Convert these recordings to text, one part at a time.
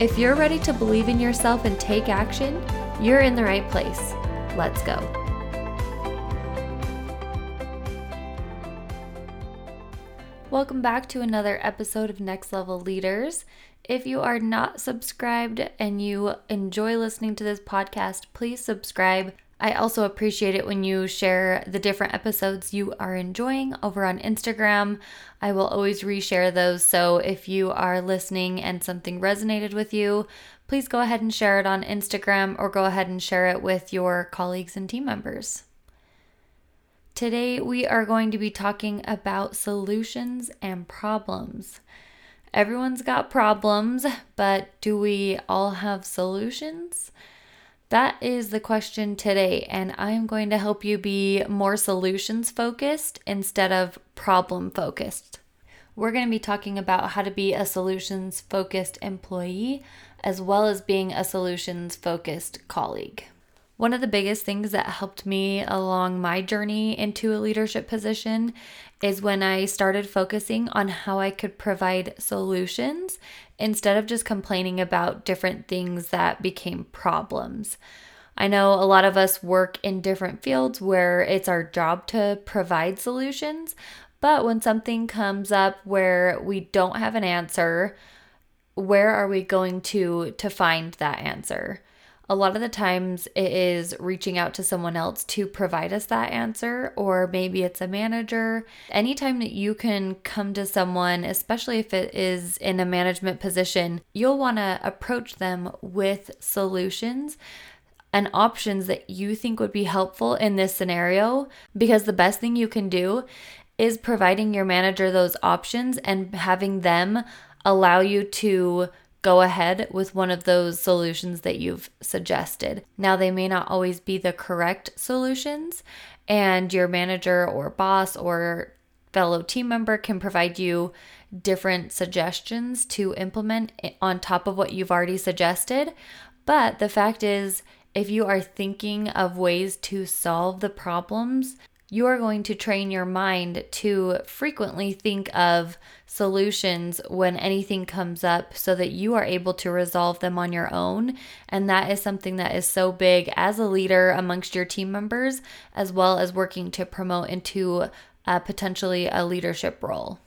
If you're ready to believe in yourself and take action, you're in the right place. Let's go. Welcome back to another episode of Next Level Leaders. If you are not subscribed and you enjoy listening to this podcast, please subscribe. I also appreciate it when you share the different episodes you are enjoying over on Instagram. I will always reshare those. So if you are listening and something resonated with you, please go ahead and share it on Instagram or go ahead and share it with your colleagues and team members. Today, we are going to be talking about solutions and problems. Everyone's got problems, but do we all have solutions? That is the question today, and I am going to help you be more solutions focused instead of problem focused. We're going to be talking about how to be a solutions focused employee as well as being a solutions focused colleague. One of the biggest things that helped me along my journey into a leadership position is when I started focusing on how I could provide solutions instead of just complaining about different things that became problems. I know a lot of us work in different fields where it's our job to provide solutions, but when something comes up where we don't have an answer, where are we going to to find that answer? A lot of the times it is reaching out to someone else to provide us that answer, or maybe it's a manager. Anytime that you can come to someone, especially if it is in a management position, you'll want to approach them with solutions and options that you think would be helpful in this scenario because the best thing you can do is providing your manager those options and having them allow you to go ahead with one of those solutions that you've suggested. Now, they may not always be the correct solutions, and your manager or boss or fellow team member can provide you different suggestions to implement on top of what you've already suggested. But the fact is, if you are thinking of ways to solve the problems you are going to train your mind to frequently think of solutions when anything comes up so that you are able to resolve them on your own. And that is something that is so big as a leader amongst your team members, as well as working to promote into potentially a leadership role.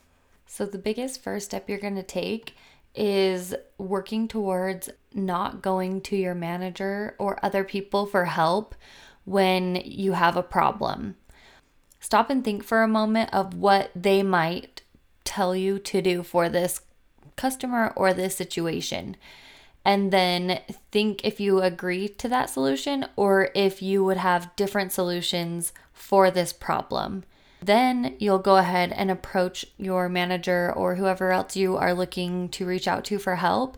So, the biggest first step you're going to take is working towards not going to your manager or other people for help when you have a problem stop and think for a moment of what they might tell you to do for this customer or this situation. And then think if you agree to that solution or if you would have different solutions for this problem. Then you'll go ahead and approach your manager or whoever else you are looking to reach out to for help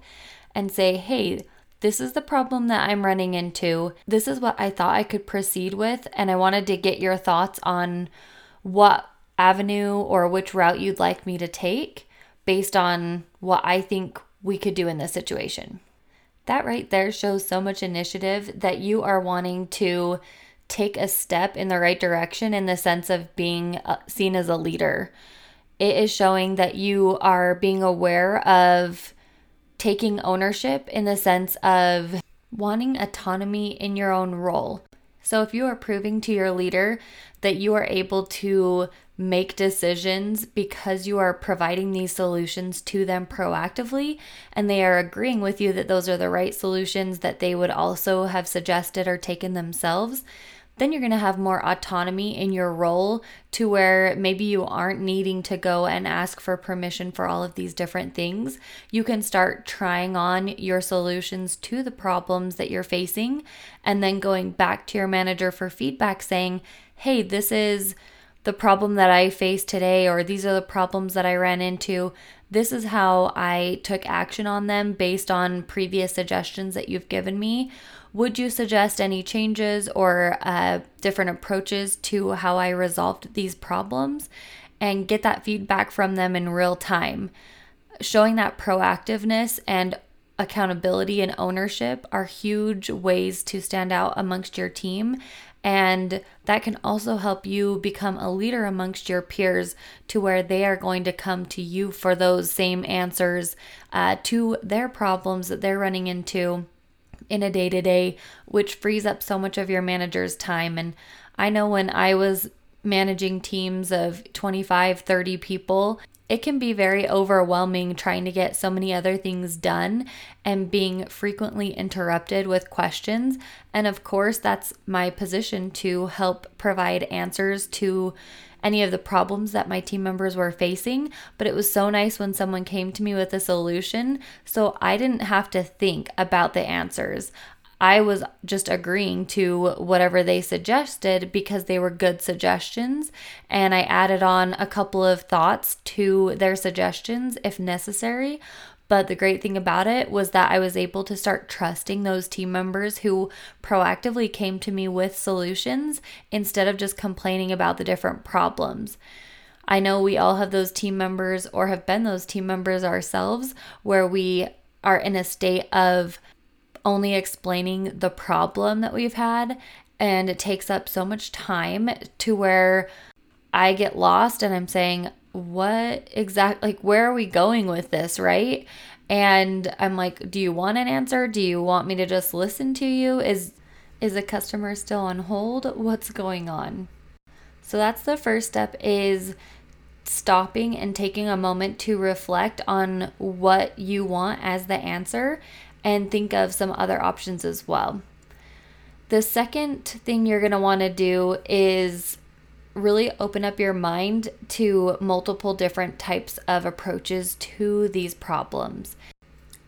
and say, hey, this is the problem that I'm running into. This is what I thought I could proceed with. And I wanted to get your thoughts on what avenue or which route you'd like me to take based on what I think we could do in this situation. That right there shows so much initiative that you are wanting to take a step in the right direction in the sense of being uh, seen as a leader. It is showing that you are being aware of taking ownership in the sense of wanting autonomy in your own role. So, if you are proving to your leader that you are able to make decisions because you are providing these solutions to them proactively and they are agreeing with you that those are the right solutions that they would also have suggested or taken themselves, then you're going to have more autonomy in your role to where maybe you aren't needing to go and ask for permission for all of these different things. You can start trying on your solutions to the problems that you're facing and then going back to your manager for feedback saying, hey, this is the problem that I face today, or these are the problems that I ran into. This is how I took action on them based on previous suggestions that you've given me. Would you suggest any changes or uh, different approaches to how I resolved these problems? And get that feedback from them in real time. Showing that proactiveness and accountability and ownership are huge ways to stand out amongst your team. And that can also help you become a leader amongst your peers to where they are going to come to you for those same answers uh, to their problems that they're running into in a day to day, which frees up so much of your manager's time. And I know when I was managing teams of 25, 30 people, it can be very overwhelming trying to get so many other things done and being frequently interrupted with questions. And of course, that's my position to help provide answers to any of the problems that my team members were facing. But it was so nice when someone came to me with a solution. So I didn't have to think about the answers. I was just agreeing to whatever they suggested because they were good suggestions. And I added on a couple of thoughts to their suggestions if necessary. But the great thing about it was that I was able to start trusting those team members who proactively came to me with solutions instead of just complaining about the different problems. I know we all have those team members or have been those team members ourselves where we are in a state of only explaining the problem that we've had. And it takes up so much time to where I get lost and I'm saying, what exactly, like, where are we going with this, right? And I'm like, do you want an answer? Do you want me to just listen to you? Is is a customer still on hold? What's going on? So that's the first step is stopping and taking a moment to reflect on what you want as the answer and think of some other options as well. The second thing you're going to want to do is really open up your mind to multiple different types of approaches to these problems.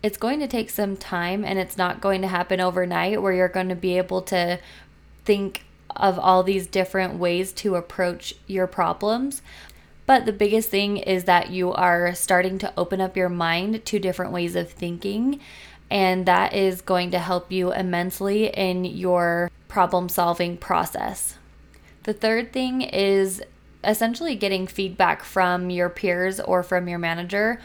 It's going to take some time and it's not going to happen overnight where you're going to be able to think of all these different ways to approach your problems. But the biggest thing is that you are starting to open up your mind to different ways of thinking and that is going to help you immensely in your problem solving process. The third thing is essentially getting feedback from your peers or from your manager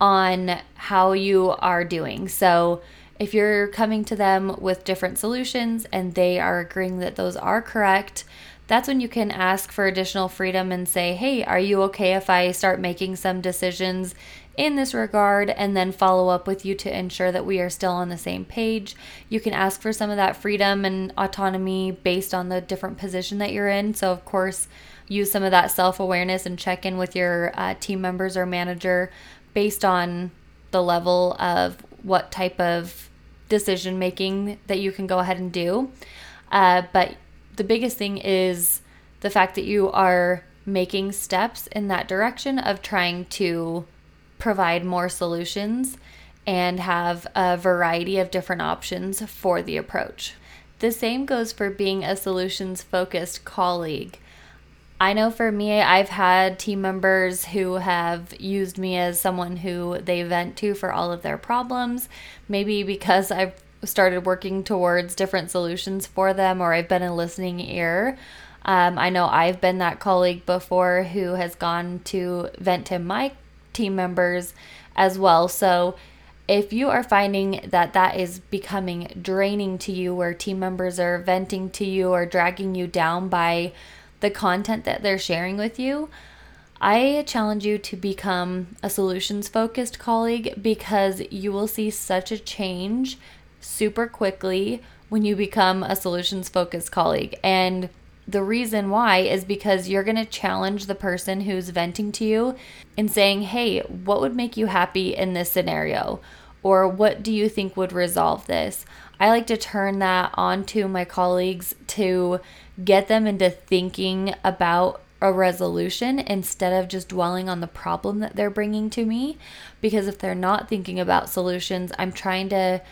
on how you are doing. So, if you're coming to them with different solutions and they are agreeing that those are correct, that's when you can ask for additional freedom and say, Hey, are you okay if I start making some decisions in this regard and then follow up with you to ensure that we are still on the same page. You can ask for some of that freedom and autonomy based on the different position that you're in. So, of course, use some of that self awareness and check in with your uh, team members or manager based on the level of what type of decision making that you can go ahead and do. Uh, but the biggest thing is the fact that you are making steps in that direction of trying to provide more solutions and have a variety of different options for the approach. The same goes for being a solutions focused colleague. I know for me, I've had team members who have used me as someone who they vent to for all of their problems, maybe because I've started working towards different solutions for them or I've been a listening ear. Um, I know I've been that colleague before who has gone to vent to my team members as well. So if you are finding that that is becoming draining to you, where team members are venting to you or dragging you down by the content that they're sharing with you, I challenge you to become a solutions focused colleague because you will see such a change super quickly when you become a solutions focused colleague. And the reason why is because you're going to challenge the person who's venting to you and saying, hey, what would make you happy in this scenario? Or what do you think would resolve this? I like to turn that on to my colleagues to get them into thinking about a resolution instead of just dwelling on the problem that they're bringing to me. Because if they're not thinking about solutions, I'm trying to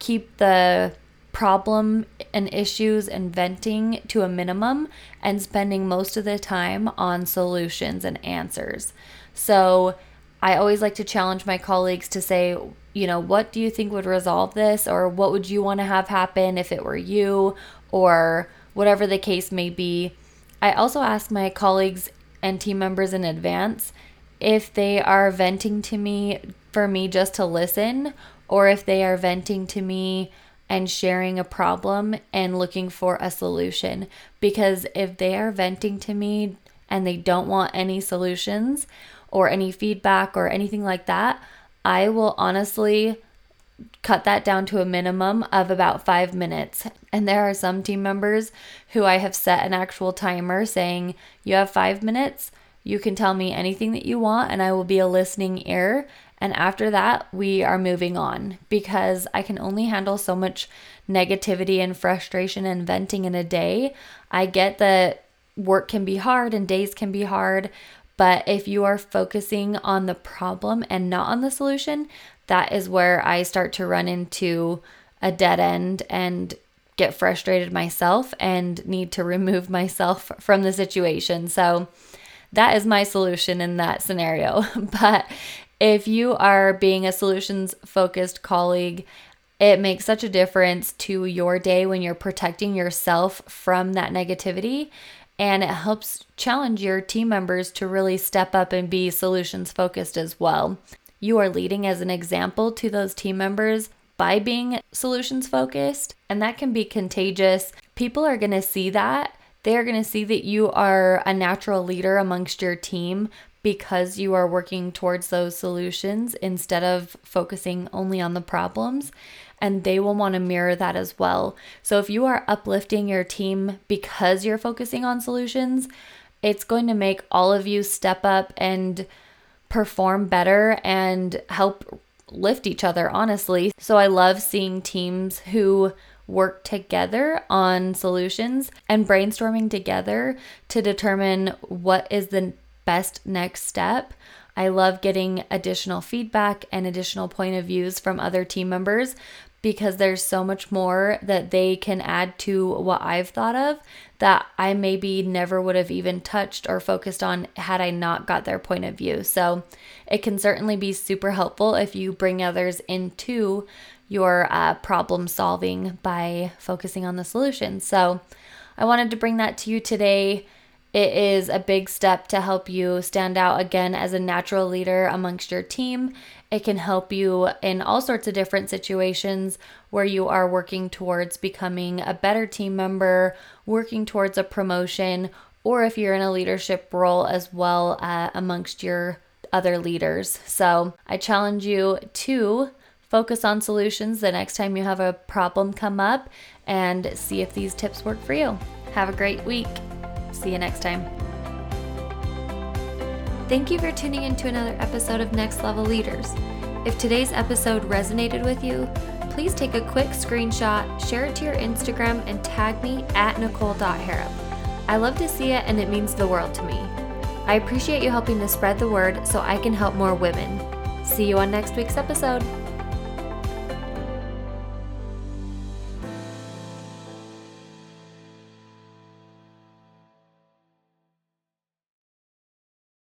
keep the problem and issues and venting to a minimum and spending most of the time on solutions and answers. So, I always like to challenge my colleagues to say, you know, what do you think would resolve this? Or what would you want to have happen if it were you? Or whatever the case may be. I also ask my colleagues and team members in advance if they are venting to me for me just to listen, or if they are venting to me and sharing a problem and looking for a solution. Because if they are venting to me and they don't want any solutions or any feedback or anything like that, I will honestly cut that down to a minimum of about five minutes. And there are some team members who I have set an actual timer saying, You have five minutes. You can tell me anything that you want, and I will be a listening ear. And after that, we are moving on because I can only handle so much negativity and frustration and venting in a day. I get that work can be hard and days can be hard, but if you are focusing on the problem and not on the solution, that is where I start to run into a dead end and get frustrated myself and need to remove myself from the situation. So, that is my solution in that scenario. But if you are being a solutions focused colleague, it makes such a difference to your day when you're protecting yourself from that negativity. And it helps challenge your team members to really step up and be solutions focused as well. You are leading as an example to those team members by being solutions focused, and that can be contagious. People are to see that they are to see that you are a natural leader amongst your team because you are working towards those solutions instead of focusing only on the problems. And they will want to mirror that as well. So, if you are uplifting your team because you're focusing on solutions, it's going to make all of you step up and perform better and help lift each other, honestly. So, I love seeing teams who work together on solutions and brainstorming together to determine what is the best next step. I love getting additional feedback and additional point of views from other team members because there's so much more that they can add to what I've thought of that I maybe never would have even touched or focused on had I not got their point of view. So it can certainly be super helpful if you bring others into your uh, problem solving by focusing on the solution. So I wanted to bring that to you today. It is a big step to help you stand out again as a natural leader amongst your team. It can help you in all sorts of different situations where you are working towards becoming a better team member, working towards a promotion, or if you're in a leadership role as well uh, amongst your other leaders. So I challenge you to focus on solutions the next time you have a problem come up and see if these tips work for you. Have a great week. See you next time. Thank you for tuning in to another episode of Next Level Leaders. If today's episode resonated with you, please take a quick screenshot, share it to your Instagram, and tag me at nicole.harrop. I love to see it and it means the world to me. I appreciate you helping to spread the word so I can help more women. See you on next week's episode.